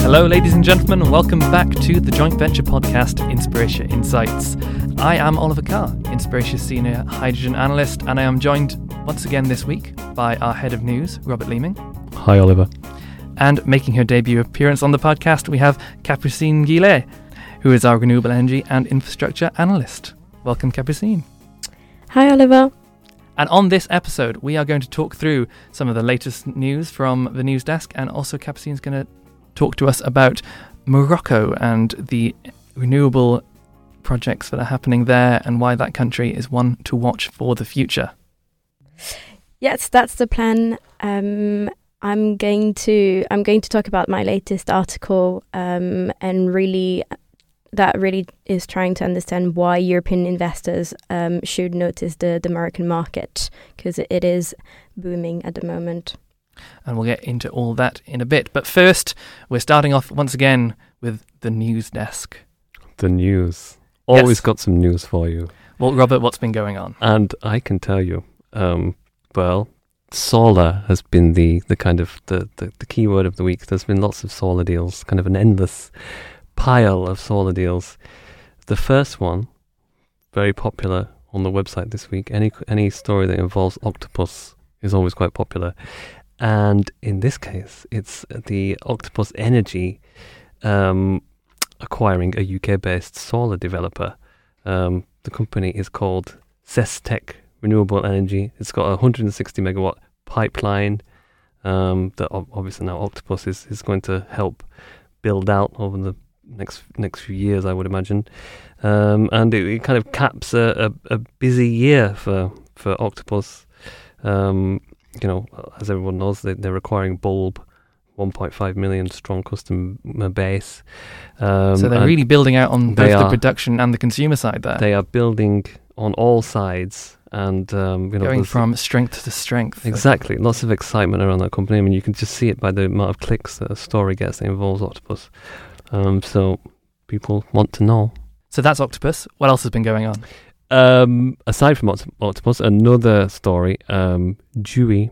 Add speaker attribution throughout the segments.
Speaker 1: Hello, ladies and gentlemen, and welcome back to the joint venture podcast, Inspiratia Insights. I am Oliver Carr, Inspiratia Senior Hydrogen Analyst, and I am joined once again this week by our head of news, Robert Leeming.
Speaker 2: Hi, Oliver.
Speaker 1: And making her debut appearance on the podcast, we have Capucine Guillet, who is our renewable energy and infrastructure analyst. Welcome, Capucine.
Speaker 3: Hi, Oliver.
Speaker 1: And on this episode, we are going to talk through some of the latest news from the news desk, and also Capucine's going to talk to us about Morocco and the renewable projects that are happening there and why that country is one to watch for the future.
Speaker 3: Yes, that's the plan. Um, I'm going to I'm going to talk about my latest article um, and really that really is trying to understand why European investors um, should notice the, the Moroccan market because it is booming at the moment.
Speaker 1: And we'll get into all that in a bit. But first, we're starting off once again with the news desk.
Speaker 2: The news. Always
Speaker 1: Yes.
Speaker 2: got some news for you.
Speaker 1: Well, Robert, what's been going on?
Speaker 2: And I can tell you, um, well, solar has been the, the kind of the, the, the key word of the week. There's been lots of solar deals, kind of an endless pile of solar deals. The first one, very popular on the website this week. Any any story that involves octopus is always quite popular. And in this case, it's the Octopus Energy um, acquiring a UK based solar developer. Um, the company is called Zestec Renewable Energy. It's got a 160 megawatt pipeline um, that obviously now Octopus is, is going to help build out over the next next few years, I would imagine. Um, and it, it kind of caps a, a, a busy year for for Octopus. Um, you know, as everyone knows, they, they're acquiring Bulb, 1.5 million strong customer base. Um,
Speaker 1: so they're really building out on both
Speaker 2: they
Speaker 1: the production and the consumer side there,
Speaker 2: they are building on all sides, and um, you know,
Speaker 1: going from strength to strength.
Speaker 2: Exactly. Lots of excitement around that company. I mean, you can just see it by the amount of clicks that a story gets that involves Octopus. Um, so people want to know.
Speaker 1: So that's Octopus. What else has been going on?
Speaker 2: Um, aside from Oct- Octopus, another story, um, Dewey,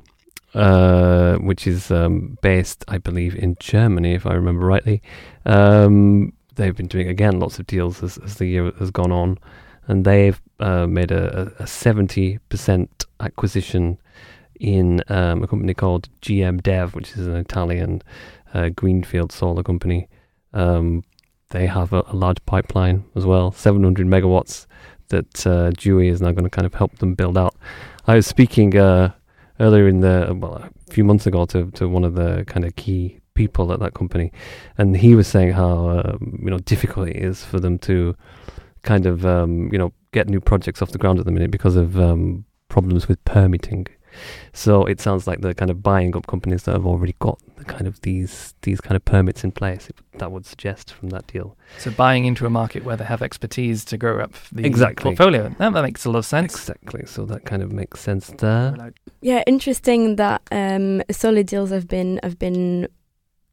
Speaker 2: uh, which is um, based, I believe, in Germany, if I remember rightly. Um, they've been doing, again, lots of deals as, as the year has gone on. And they've uh, made a, a a 70% acquisition in um, a company called GM Dev, which is an Italian uh, greenfield solar company. Um, they have a, a large pipeline as well, 700 megawatts that uh, Dewey is now going to kind of help them build out. I was speaking uh, earlier in the well a few months ago to to one of the kind of key people at that company, and he was saying how um, you know difficult it is for them to kind of um, you know get new projects off the ground at the minute because of um, problems with permitting. So it sounds like they're kind of buying up companies that have already got the kind of these these kind of permits in place. That would suggest from that deal.
Speaker 1: So buying into a market where they have expertise to grow up the
Speaker 2: Exactly.
Speaker 1: portfolio. That, that makes a lot of sense.
Speaker 2: Exactly. So that kind of makes sense there.
Speaker 3: Yeah, interesting that um, solar deals have been have been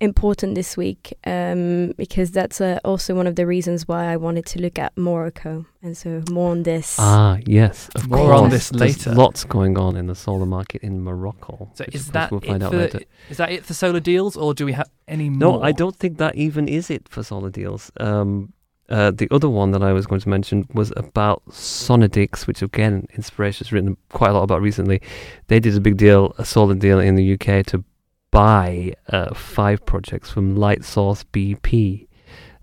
Speaker 3: important this week um, because that's uh, also one of the reasons why I wanted to look at Morocco and so more on this.
Speaker 2: Ah, yes, of
Speaker 1: More
Speaker 2: course.
Speaker 1: on this
Speaker 2: There's
Speaker 1: later.
Speaker 2: lots going on in the solar market in Morocco.
Speaker 1: So is
Speaker 2: of
Speaker 1: that
Speaker 2: we'll find
Speaker 1: it
Speaker 2: out
Speaker 1: for,
Speaker 2: later.
Speaker 1: is that it for solar deals, or do we have any
Speaker 2: No,
Speaker 1: more?
Speaker 2: I don't think that even is it for solar deals. Um, uh, the other one that I was going to mention was about Sonnedix, which again, Inspiratia has written quite a lot about recently. They did a big deal, a solar deal in the UK to buy uh, five projects from Lightsource BP,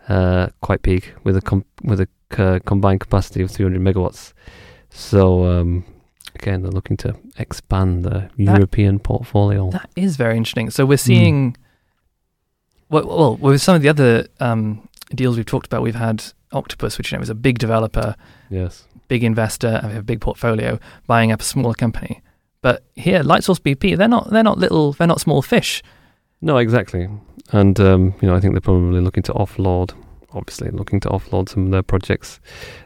Speaker 2: uh, quite big, with a com- with a c- combined capacity of 300 megawatts. So um, again, they're looking to expand the European portfolio.
Speaker 1: That is very interesting. So we're seeing, well, well, with some of the other um, deals we've talked about, we've had Octopus, which you know is a big developer,
Speaker 2: yes.
Speaker 1: big investor, and we have a big portfolio buying up a smaller company. But here, Lightsource BP, they're not they're not little, they're not small fish.
Speaker 2: No, exactly. And um, you know, I think they're probably looking to offload. Obviously, looking to offload some of their projects.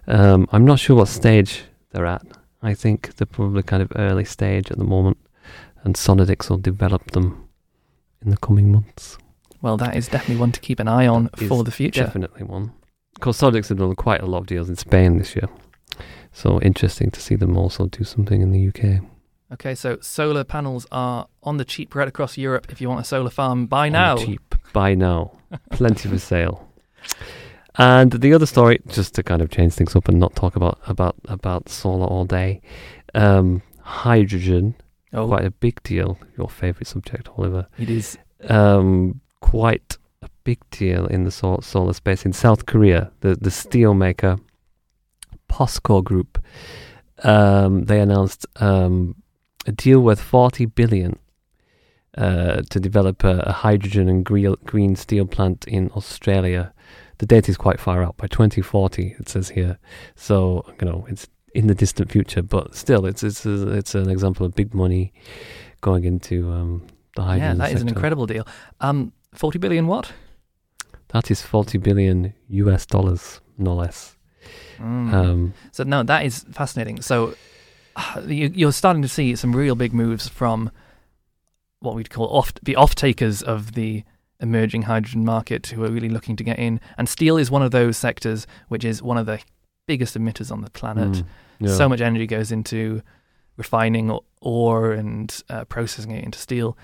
Speaker 2: Um, I'm not sure what stage they're at. I think they're probably kind of early stage at the moment, and Sonnedix will develop them in the coming months.
Speaker 1: Well, that is definitely one to keep an eye on
Speaker 2: That
Speaker 1: for the future.
Speaker 2: Definitely one. Of course, Sonnedix have done quite a lot of deals in Spain this year. So interesting to see them also do something in the UK.
Speaker 1: Okay, so solar panels are on the cheap right across Europe. If you want a solar farm, buy
Speaker 2: On
Speaker 1: now.
Speaker 2: cheap. Buy now. Plenty for sale. And the other story, just to kind of change things up and not talk about about about solar all day, um, hydrogen,
Speaker 1: Oh,
Speaker 2: quite a big deal. Your favourite subject, Oliver.
Speaker 1: it is.
Speaker 2: Um, quite a big deal in the sol- solar space in South Korea. The the steel maker, POSCO Group, um, they announced um, a deal worth forty billion uh, to develop a, a hydrogen and green, green steel plant in Australia. The date is quite far out by 2040. It says here, so you know it's in the distant future, but still, it's it's a, it's an example of big money going into um, the hydrogen.
Speaker 1: Yeah, that is an incredible deal. Um, 40 billion what?
Speaker 2: That is 40 billion US dollars, no less.
Speaker 1: Mm.
Speaker 2: Um,
Speaker 1: So no, that is fascinating. So you're starting to see some real big moves from what we'd call off the off takers of the emerging hydrogen market who are really looking to get in. And steel is one of those sectors which is one of the biggest emitters on the planet.
Speaker 2: mm, yeah.
Speaker 1: So much energy goes into refining ore and uh, processing it into steel.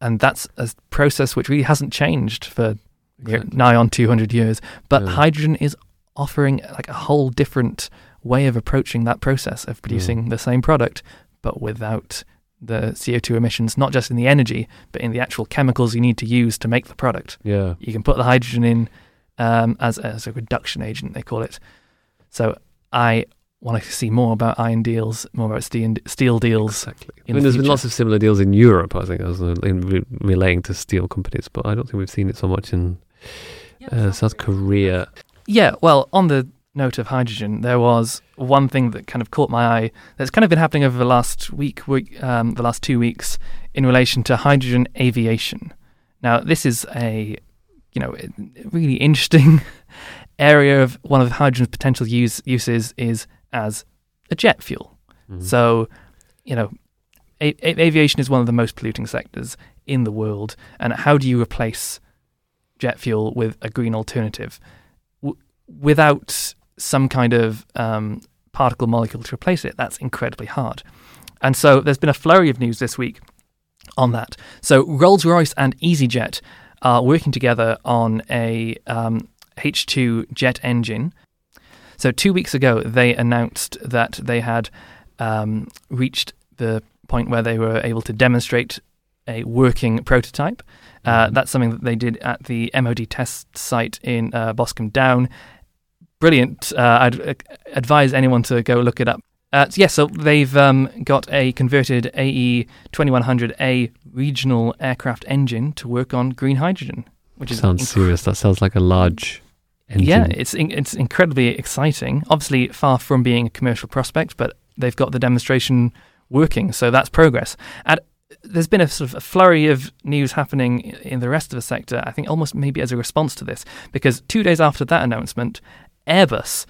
Speaker 1: And that's a process which really hasn't changed for
Speaker 2: Exactly.
Speaker 1: nigh on 200 years. But
Speaker 2: Yeah.
Speaker 1: hydrogen is offering like a whole different way of approaching that process of producing the same product, but without the CO2 emissions, not just in the energy, but in the actual chemicals you need to use to make the product.
Speaker 2: Yeah.
Speaker 1: You can put the hydrogen in um, as, as a reduction agent, they call it. So I want to see more about iron deals, more about steel, steel deals.
Speaker 2: Exactly. I mean,
Speaker 1: the
Speaker 2: there's been lots of similar deals in Europe, I think, as in re- relating to steel companies, but I don't think we've seen it so much in uh, South Korea.
Speaker 1: Yeah, well, on the note of hydrogen, there was one thing that kind of caught my eye that's kind of been happening over the last week, week um, the last two weeks, in relation to hydrogen aviation. Now, this is a, you know, really interesting area of one of hydrogen's potential use uses is as a jet fuel.
Speaker 2: Mhm.
Speaker 1: So, you know, a- a- aviation is one of the most polluting sectors in the world, and how do you replace jet fuel with a green alternative w- without some kind of um, particle molecule to replace it? That's incredibly hard. And so, there's been a flurry of news this week on that. So, Rolls Royce and EasyJet are working together on a um, H2 jet engine. So, two weeks ago, they announced that they had um, reached the point where they were able to demonstrate a working prototype. Uh,
Speaker 2: Mhm.
Speaker 1: that's something that they did at the MOD test site in uh, Boscombe Down. Brilliant. Uh, I'd uh, advise anyone to go look it up. Uh, so yeah, so they've um, got a converted AE 2100A regional aircraft engine to work on green hydrogen, which is
Speaker 2: sounds
Speaker 1: inc-
Speaker 2: serious. That sounds like a large engine.
Speaker 1: yeah, it's in, it's incredibly exciting. Obviously, far from being a commercial prospect, but they've got the demonstration working, so that's progress. And there's been a sort of a flurry of news happening in the rest of the sector. I think almost maybe as a response to this, because two days after that announcement, Airbus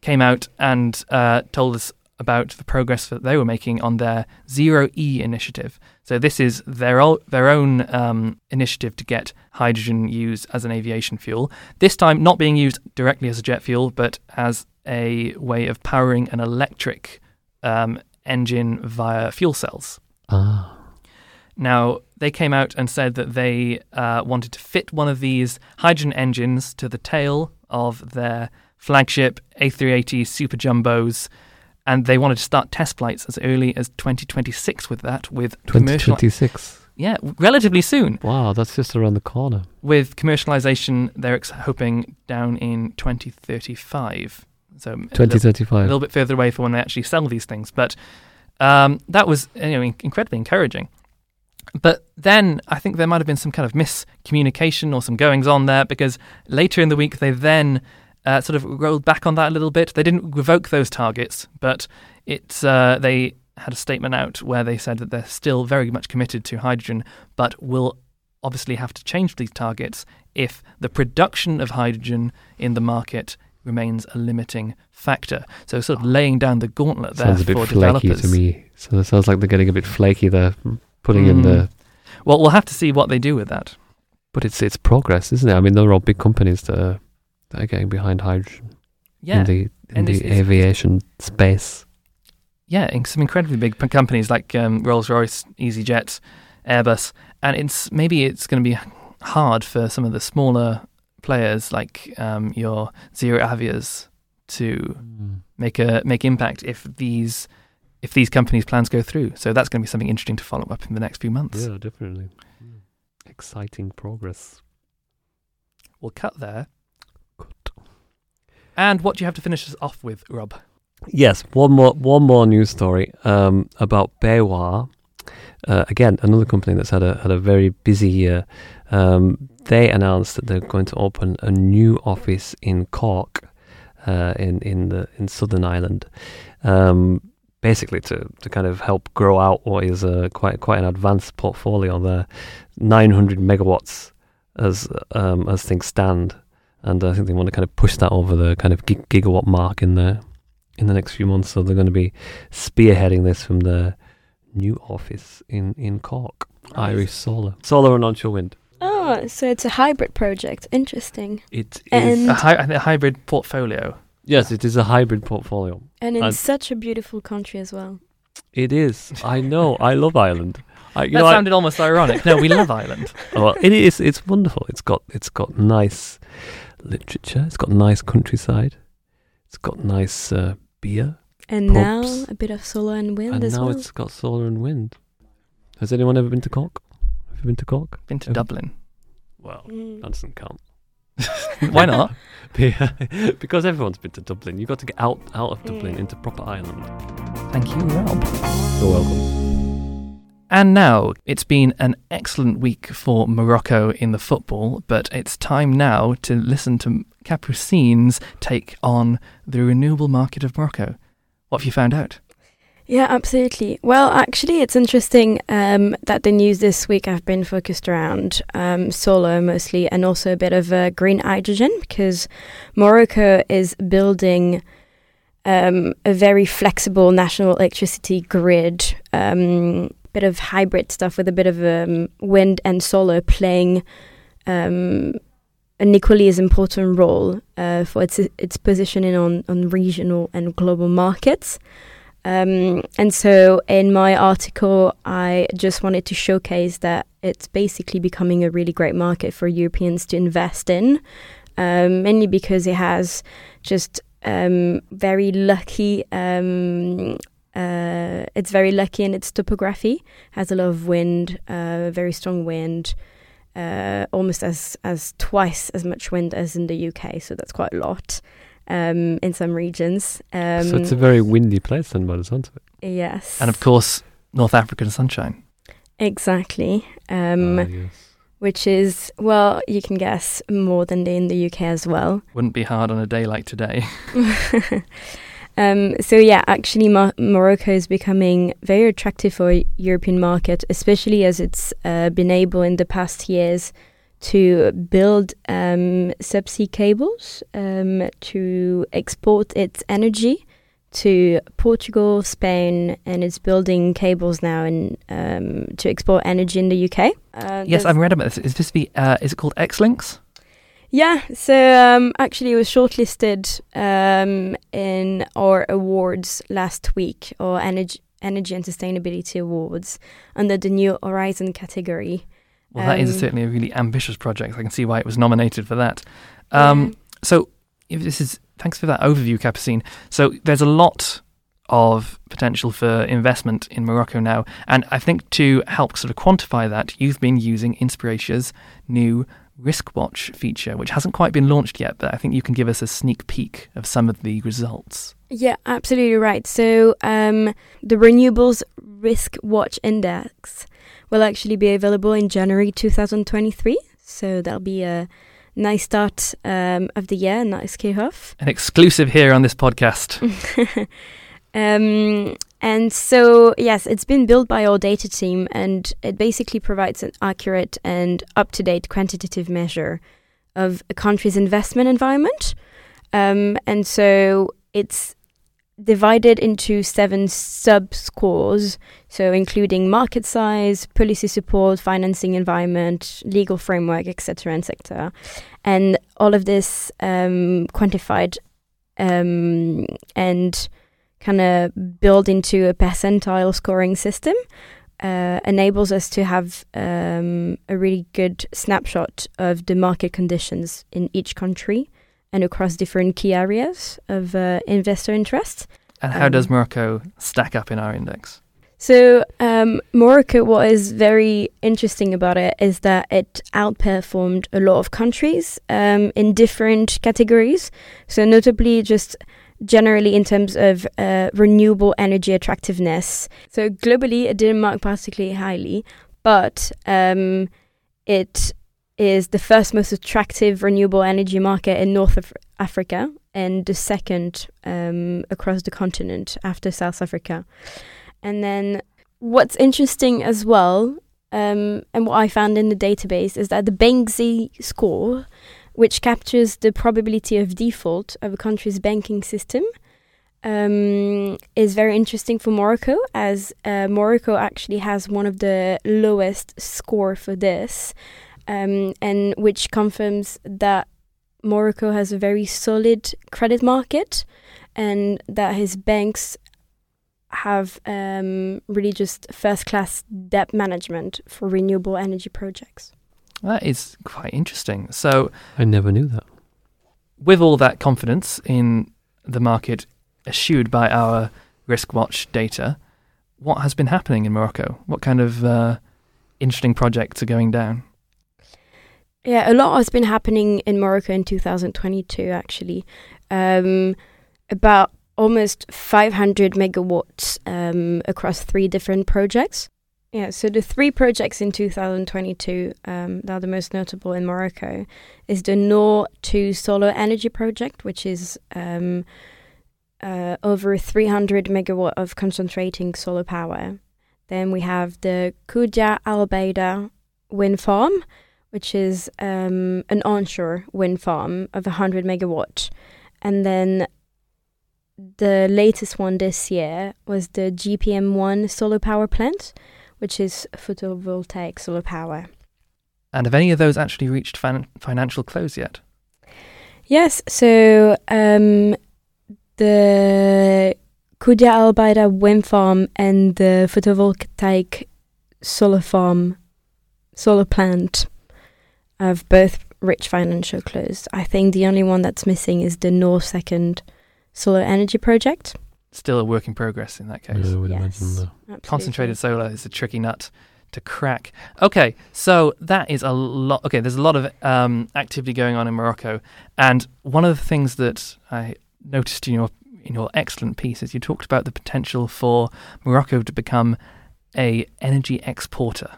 Speaker 1: came out and uh, told us about the progress that they were making on their Zero E initiative. So this is their o- their own um, initiative to get hydrogen used as an aviation fuel. This time, not being used directly as a jet fuel, but as a way of powering an electric um, engine via fuel cells.
Speaker 2: Ah.
Speaker 1: Now, they came out and said that they uh, wanted to fit one of these hydrogen engines to the tail of their flagship A380 Super Jumbos, and they wanted to start test flights as early as 2026 with that, with commercial,
Speaker 2: 2026.
Speaker 1: yeah, relatively soon.
Speaker 2: Wow, that's just around the corner.
Speaker 1: With commercialization, they're ex- hoping down in 2035. So a little- a little bit further away for when they actually sell these things. But um, that was you know, incredibly encouraging. But then I think there might have been some kind of miscommunication or some goings on there because later in the week they then uh, sort of rolled back on that a little bit. They didn't revoke those targets, but it's uh, they had a statement out where they said that they're still very much committed to hydrogen, but will obviously have to change these targets if the production of hydrogen in the market remains a limiting factor. So sort of laying down the gauntlet there
Speaker 2: sounds a bit
Speaker 1: for
Speaker 2: flaky
Speaker 1: developers.
Speaker 2: to me. So it sounds like they're getting a bit flaky there, putting in
Speaker 1: Mm.
Speaker 2: the.
Speaker 1: Well, we'll have to see what they do with that.
Speaker 2: But it's it's progress, isn't it? I mean, they're all big companies that are, that are getting behind hydrogen.
Speaker 1: Yeah,
Speaker 2: in the in
Speaker 1: and
Speaker 2: the
Speaker 1: it's- it's-
Speaker 2: aviation space.
Speaker 1: yeah, in some incredibly big p- companies like um, Rolls Royce, EasyJet, Airbus, and it's maybe it's going to be hard for some of the smaller players like um, your ZeroAvias to make a make impact if these if these companies' plans go through. So that's going to be something interesting to follow up in the next few months.
Speaker 2: Yeah, definitely. Exciting progress.
Speaker 1: We'll cut there. And what do you have to finish us off with, Rob?
Speaker 2: Yes, one more one more news story um, about BayWa. Uh, again, another company that's had a had a very busy year. Um, they announced that they're going to open a new office in Cork, uh, in in the in Southern Ireland, um, basically to, to kind of help grow out what is a quite quite an advanced portfolio there, 900 megawatts as um, as things stand, and I think they want to kind of push that over the kind of gig- gigawatt mark in the in the next few months. So they're going to be spearheading this from the new office in, in Cork. Irish Solar. Solar and onshore wind.
Speaker 3: Oh, so it's a hybrid project. Interesting.
Speaker 2: It is.
Speaker 3: And-
Speaker 1: A, hy- a hybrid portfolio.
Speaker 2: yes, it is a hybrid portfolio.
Speaker 3: And in
Speaker 2: And-
Speaker 3: such a beautiful country as well.
Speaker 2: It is. I know. I love Ireland. I, you
Speaker 1: that
Speaker 2: know, I-
Speaker 1: sounded almost ironic. No, we love Ireland.
Speaker 2: well, it is. It's wonderful. It's got. It's got nice literature. It's got nice countryside. It's got nice uh, beer.
Speaker 3: And now
Speaker 2: Pubs.
Speaker 3: a bit of solar and wind
Speaker 2: and
Speaker 3: as
Speaker 2: now
Speaker 3: well.
Speaker 2: it's got solar and wind. Has anyone ever been to Cork? Have you been to Cork?
Speaker 1: Been to
Speaker 2: Um,
Speaker 1: Dublin.
Speaker 2: Well,
Speaker 3: Mm.
Speaker 2: that doesn't count.
Speaker 1: Why not?
Speaker 2: because everyone's been to Dublin. You've got to get out out of Dublin
Speaker 3: Mm.
Speaker 2: into proper Ireland.
Speaker 1: Thank you, Rob.
Speaker 2: You're welcome.
Speaker 1: And now it's been an excellent week for Morocco in the football, but it's time now to listen to Capucine's take on the renewable market of Morocco. What have you found out?
Speaker 3: Yeah, absolutely. Well, actually, it's interesting um, that the news this week have been focused around um, solar mostly and also a bit of uh, green hydrogen because Morocco is building um, a very flexible national electricity grid, um, bit of hybrid stuff with a bit of um, wind and solar playing um, an equally as important role uh, for its its positioning on, on regional and global markets. Um, and so in my article, I just wanted to showcase that it's basically becoming a really great market for Europeans to invest in, um, mainly because it has just um, very lucky. Um, uh, it's very lucky in its topography. Has a lot of wind, uh, very strong wind, uh, almost as as twice as much wind as in the UK. So that's quite a lot um, in some regions. Um,
Speaker 2: so it's a very windy place then, by the sounds of it.
Speaker 3: yes,
Speaker 1: And of course, North African sunshine.
Speaker 3: exactly. Um,
Speaker 2: Ah, yes.
Speaker 3: which is well, you can guess more than in the UK as well.
Speaker 1: Wouldn't be hard on a day like today.
Speaker 3: um, so yeah, actually, Mo- Morocco is becoming very attractive for European market, especially as it's uh, been able in the past years to build um, subsea cables um, to export its energy to Portugal, Spain, and it's building cables now in, um, to export energy in the UK. Uh,
Speaker 1: yes, I've read about this. Is this the, uh, is it called Xlinks?
Speaker 3: Yeah, so um, actually, it was shortlisted um, in our awards last week, or energy, energy and sustainability awards, under the new Horizon category.
Speaker 1: Well, that is
Speaker 3: Um,
Speaker 1: certainly a really ambitious project. I can see why it was nominated for that. Um, So, if this is thanks for that overview, Capucine. So, there's a lot of potential for investment in Morocco now, and I think to help sort of quantify that, you've been using Inspiratia's new Risk Watch feature, which hasn't quite been launched yet, but I think you can give us a sneak peek of some of the results.
Speaker 3: Yeah, absolutely right. So um, the Renewables Risk Watch Index will actually be available in January 2023. So that'll be a nice start um, of the year, nice kickoff.
Speaker 1: An exclusive here on this podcast.
Speaker 3: um, and so, yes, it's been built by our data team, and it basically provides an accurate and up to date quantitative measure of a country's investment environment. Um, and so, it's divided into seven sub scores, so including market size, policy support, financing environment, legal framework, etc., etc. And all of this um, quantified um, and kind of build into a percentile scoring system uh, enables us to have um, a really good snapshot of the market conditions in each country and across different key areas of uh, investor interest.
Speaker 1: And how does
Speaker 3: Um,
Speaker 1: Morocco stack up in our index?
Speaker 3: So, um, Morocco, what is very interesting about it is that it outperformed a lot of countries um, in different categories. So, notably, just generally in terms of uh, renewable energy attractiveness. So, globally, it didn't mark particularly highly, but um, it is the first most attractive renewable energy market in North Af- Africa and the second um, across the continent after South Africa. And then what's interesting as well, um, and what I found in the database, is that the Banksy score, which captures the probability of default of a country's banking system, um, is very interesting for Morocco, as uh, Morocco actually has one of the lowest score for this, um, and which confirms that Morocco has a very solid credit market, and that his banks have um, really just first class debt management for renewable energy projects.
Speaker 1: That is quite interesting. So,
Speaker 2: I never knew that.
Speaker 1: with all that confidence in the market eschewed by our risk watch data, what has been happening in Morocco? What kind of uh, interesting projects are going down?
Speaker 3: Yeah, a lot has been happening in Morocco in 2022, actually. Um, about almost 500 megawatts um, across three different projects. Yeah, so the three projects in 2022 um, that are the most notable in Morocco is the Noor 2 solar energy project, which is um, uh, over 300 megawatt of concentrating solar power. Then we have the Koudia Al Baida wind farm, which is um, an onshore wind farm of 100 megawatt. And then the latest one this year was the GPM1 solar power plant, which is photovoltaic solar power.
Speaker 1: And have any of those actually reached fin- financial close yet?
Speaker 3: Yes, so um, the Koudia Al Baida wind farm and the photovoltaic solar farm, solar plant, have both reached financial close. I think the only one that's missing is the North Second solar energy project.
Speaker 1: Still a work in progress in that case.
Speaker 2: I would
Speaker 3: Yes.
Speaker 2: imagine.
Speaker 1: Concentrated solar is a tricky nut to crack. Okay, so that is a lot. Okay, there's a lot of um, activity going on in Morocco, and one of the things that I noticed in your in your excellent piece is you talked about the potential for Morocco to become a energy exporter.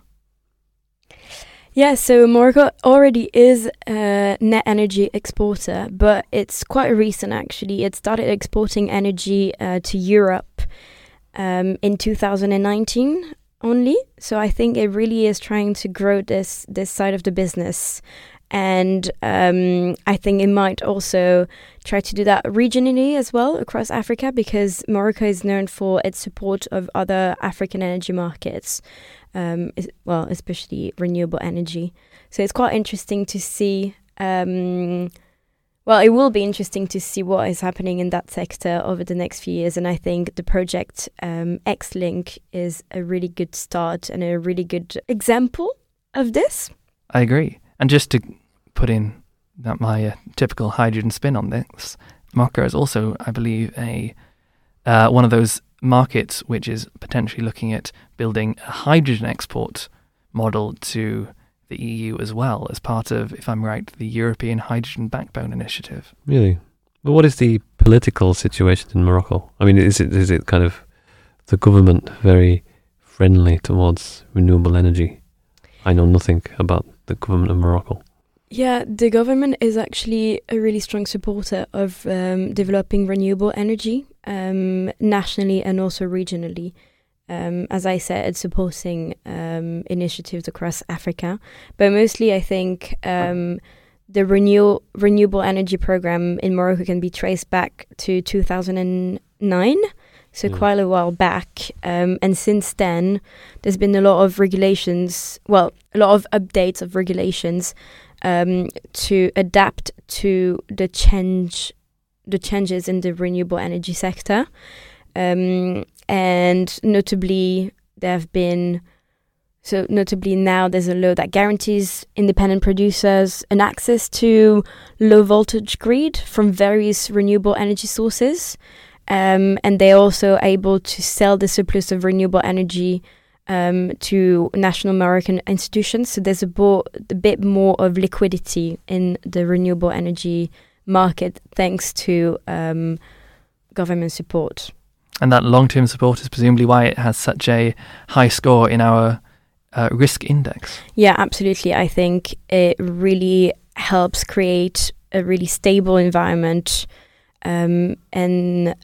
Speaker 3: Yeah, so Morocco already is a net energy exporter, but it's quite recent actually. It started exporting energy uh, to Europe um, in 2019 only. So I think it really is trying to grow this this side of the business, and um, I think it might also try to do that regionally as well across Africa because Morocco is known for its support of other African energy markets um, well, especially renewable energy. So it's quite interesting to see. Um, well, it will be interesting to see what is happening in that sector over the next few years, and I think the project um, X-Link is a really good start and a really good example of this.
Speaker 1: I agree. And just to put in that my uh, typical hydrogen spin on this, Morocco is also, I believe, a uh, one of those markets which is potentially looking at building a hydrogen export model to the EU as well as part of, if I'm right, the European Hydrogen Backbone Initiative.
Speaker 2: Really? But what is the political situation in Morocco? I mean, is it is it kind of the government very friendly towards renewable energy? I know nothing about the government of Morocco.
Speaker 3: Yeah, the government is actually a really strong supporter of um, developing renewable energy um, nationally and also regionally. Um, as I said, supporting um, initiatives across Africa, but mostly I think um, the renew- renewable energy program in Morocco can be traced back to 2009, so
Speaker 2: Yeah.
Speaker 3: quite a while back. Um, and since then, there's been a lot of regulations, well, a lot of updates of regulations um, to adapt to the change the changes in the renewable energy sector. Um, and notably, there have been so notably now there's a law that guarantees independent producers an access to low voltage grid from various renewable energy sources. Um, and they're also able to sell the surplus of renewable energy um, to national Moroccan institutions. So there's a, bo- a bit more of liquidity in the renewable energy market thanks to um, government support.
Speaker 1: And that long term support is presumably why it has such a high score in our uh, risk index.
Speaker 3: Yeah, absolutely. I think it really helps create a really stable environment um, and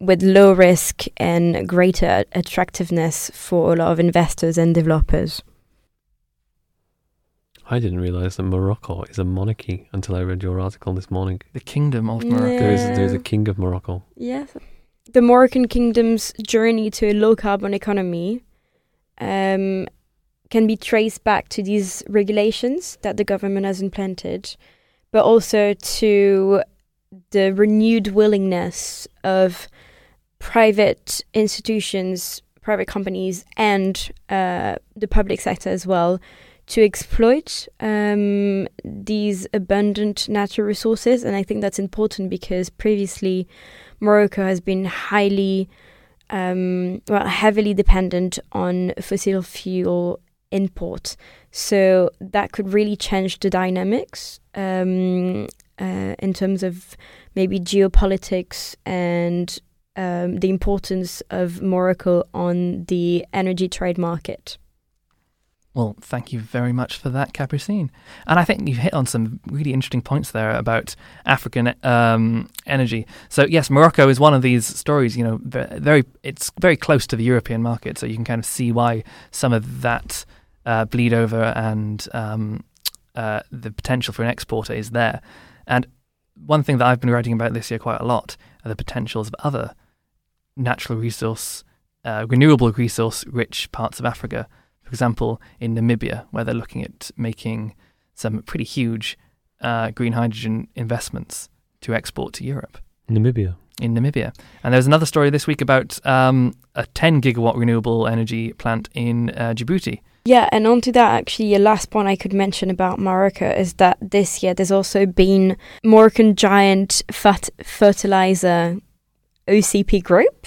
Speaker 3: with low risk and greater attractiveness for a lot of investors and developers.
Speaker 2: I didn't realize that Morocco is a monarchy until I read your article this morning.
Speaker 1: The Kingdom of Morocco.
Speaker 2: There is there is a king of Morocco.
Speaker 3: Yes. The Moroccan kingdom's journey to a low carbon economy um, can be traced back to these regulations that the government has implanted, but also to the renewed willingness of private institutions, private companies, and uh, the public sector as well to exploit um, these abundant natural resources. And I think that's important because previously Morocco has been highly, um, well, heavily dependent on fossil fuel import. So that could really change the dynamics um, uh, in terms of maybe geopolitics and um, the importance of Morocco on the energy trade market.
Speaker 1: Well, thank you very much for that, Capucine. And I think you've hit on some really interesting points there about African um, energy. So yes, Morocco is one of these stories. You know, very it's very close to the European market, so you can kind of see why some of that uh, bleed over and um, uh, the potential for an exporter is there. And one thing that I've been writing about this year quite a lot are the potentials of other natural resource, uh, renewable resource rich parts of Africa for example, in Namibia, where they're looking at making some pretty huge uh, green hydrogen investments to export to Europe.
Speaker 2: Namibia.
Speaker 1: In Namibia. And there's another story this week about um, a 10 gigawatt renewable energy plant in uh, Djibouti.
Speaker 3: Yeah, and onto that, actually, a last point I could mention about Morocco is that this year there's also been Moroccan giant fat fertilizer OCP Group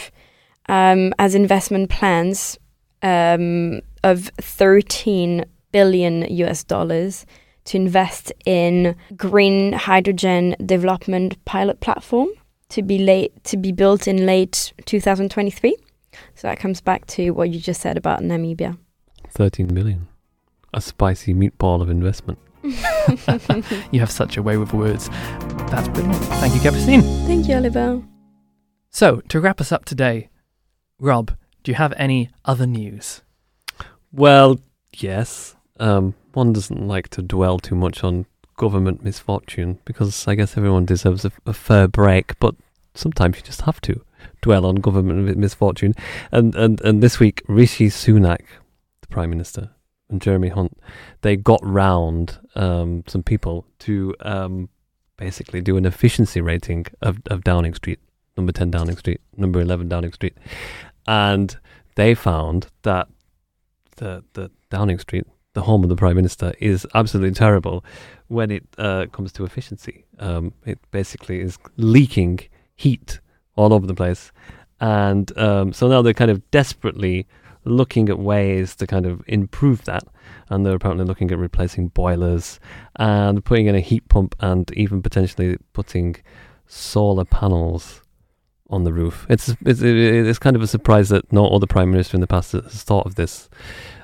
Speaker 3: um, as investment plans um, of 13 billion US dollars to invest in green hydrogen development pilot platform to be late to be built in late 2023. So that comes back to what you just said about Namibia.
Speaker 2: 13 billion. A spicy meatball of investment.
Speaker 1: you have such a way with words. That's brilliant. Thank you, Capucine.
Speaker 3: Thank you, Oliver.
Speaker 1: So, to wrap us up today, Rob, do you have any other news?
Speaker 2: Well, yes. Um, one doesn't like to dwell too much on government misfortune because I guess everyone deserves a, a fair break, but sometimes you just have to dwell on government misfortune. And, and, and this week, Rishi Sunak, the Prime Minister, and Jeremy Hunt, they got round um, some people to um, basically do an efficiency rating of, of Downing Street, number 10 Downing Street, number 11 Downing Street. And they found that the, Downing Street, the home of the Prime Minister, is absolutely terrible when it uh, comes to efficiency. Um, it basically is leaking heat all over the place. And um, so now they're kind of desperately looking at ways to kind of improve that. And they're apparently looking at replacing boilers and putting in a heat pump and even potentially putting solar panels on the roof. It's it's it's kind of a surprise that not all the prime minister in the past has thought of this.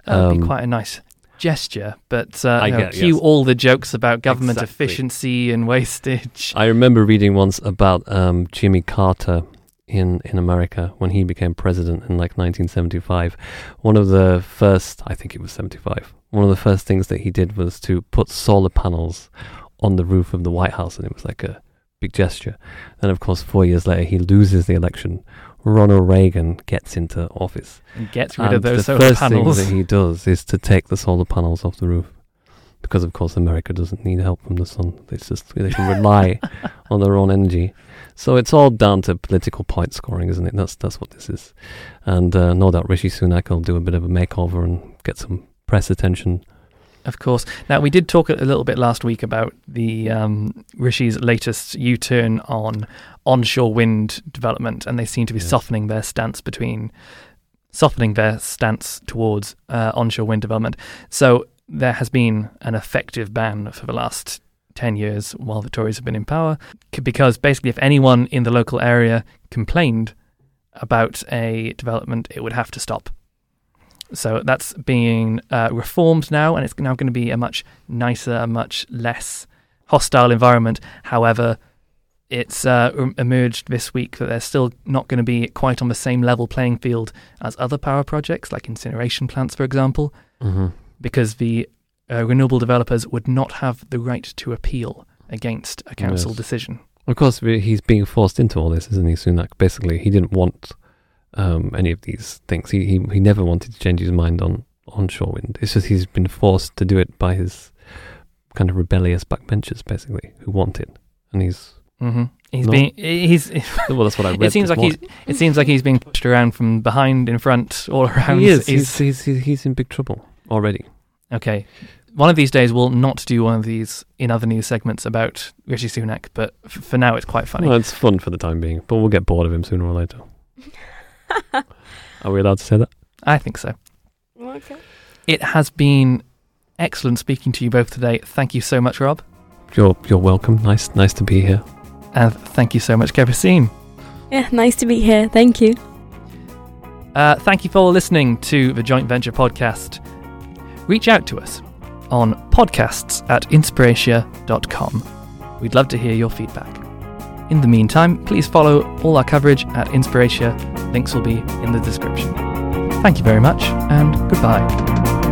Speaker 1: That would um, be quite a nice gesture, but uh, I get, cue
Speaker 2: yes.
Speaker 1: all the jokes about government
Speaker 2: exactly.
Speaker 1: efficiency and wastage.
Speaker 2: I remember reading once about um, Jimmy Carter in in America when he became president in like 1975. One of the first, I think it was 75. One of the first things that he did was to put solar panels on the roof of the White House, and it was like a big gesture. Then, of course, four years later, he loses the election. Ronald Reagan gets into office
Speaker 1: and gets rid
Speaker 2: and
Speaker 1: of those solar panels.
Speaker 2: the first thing that he does is to take the solar panels off the roof because of course America doesn't need help from the sun. It's just they can rely on their own energy. So it's all down to political point scoring, isn't it? That's that's what this is. And uh, no doubt Rishi Sunak will do a bit of a makeover and get some press attention.
Speaker 1: Of course. Now we did talk a little bit last week about the um, Rishi's latest U-turn on onshore wind development, and they seem to be
Speaker 2: Yes.
Speaker 1: softening their stance between softening their stance towards uh, onshore wind development. So there has been an effective ban for the last 10 years while the Tories have been in power, because basically, if anyone in the local area complained about a development, it would have to stop. So that's being uh, reformed now, and it's now going to be a much nicer, a much less hostile environment. However, it's uh, emerged this week that they're still not going to be quite on the same level playing field as other power projects, like incineration plants, for example,
Speaker 2: Mm-hmm.
Speaker 1: because the uh, renewable developers would not have the right to appeal against a council
Speaker 2: Yes.
Speaker 1: decision.
Speaker 2: Of course, he's being forced into all this, isn't he, Sunak? Basically, he didn't want um, any of these things. He, he he never wanted to change his mind on onshore wind. It's just he's been forced to do it by his kind of rebellious backbenchers, basically, who want it. And he's
Speaker 1: hmm He's
Speaker 2: No.
Speaker 1: being he's.
Speaker 2: well, that's what I read.
Speaker 1: It seems
Speaker 2: this
Speaker 1: like he's. It seems like he's being pushed around from behind, in front, all around.
Speaker 2: he is.
Speaker 1: He's-
Speaker 2: He's, he's, he's, he's in big trouble already.
Speaker 1: Okay. One of these days, we'll not do one of these in other news segments about Rishi Sunak, but f- for now, it's quite funny.
Speaker 2: Well, it's fun for the time being, but we'll get bored of him sooner or later. Are we allowed to say that?
Speaker 1: I think so.
Speaker 3: Okay.
Speaker 1: It has been excellent speaking to you both today. Thank you so much, Rob.
Speaker 2: You're you're welcome. Nice nice to be here.
Speaker 1: And thank you so much, Kerstin.
Speaker 3: Yeah, nice to be here. Thank you.
Speaker 1: Uh, thank you for listening to the Joint Venture podcast. Reach out to us on podcasts at inspiratia.com. We'd love to hear your feedback. In the meantime, please follow all our coverage at Inspiratia. Links will be in the description. Thank you very much, and goodbye.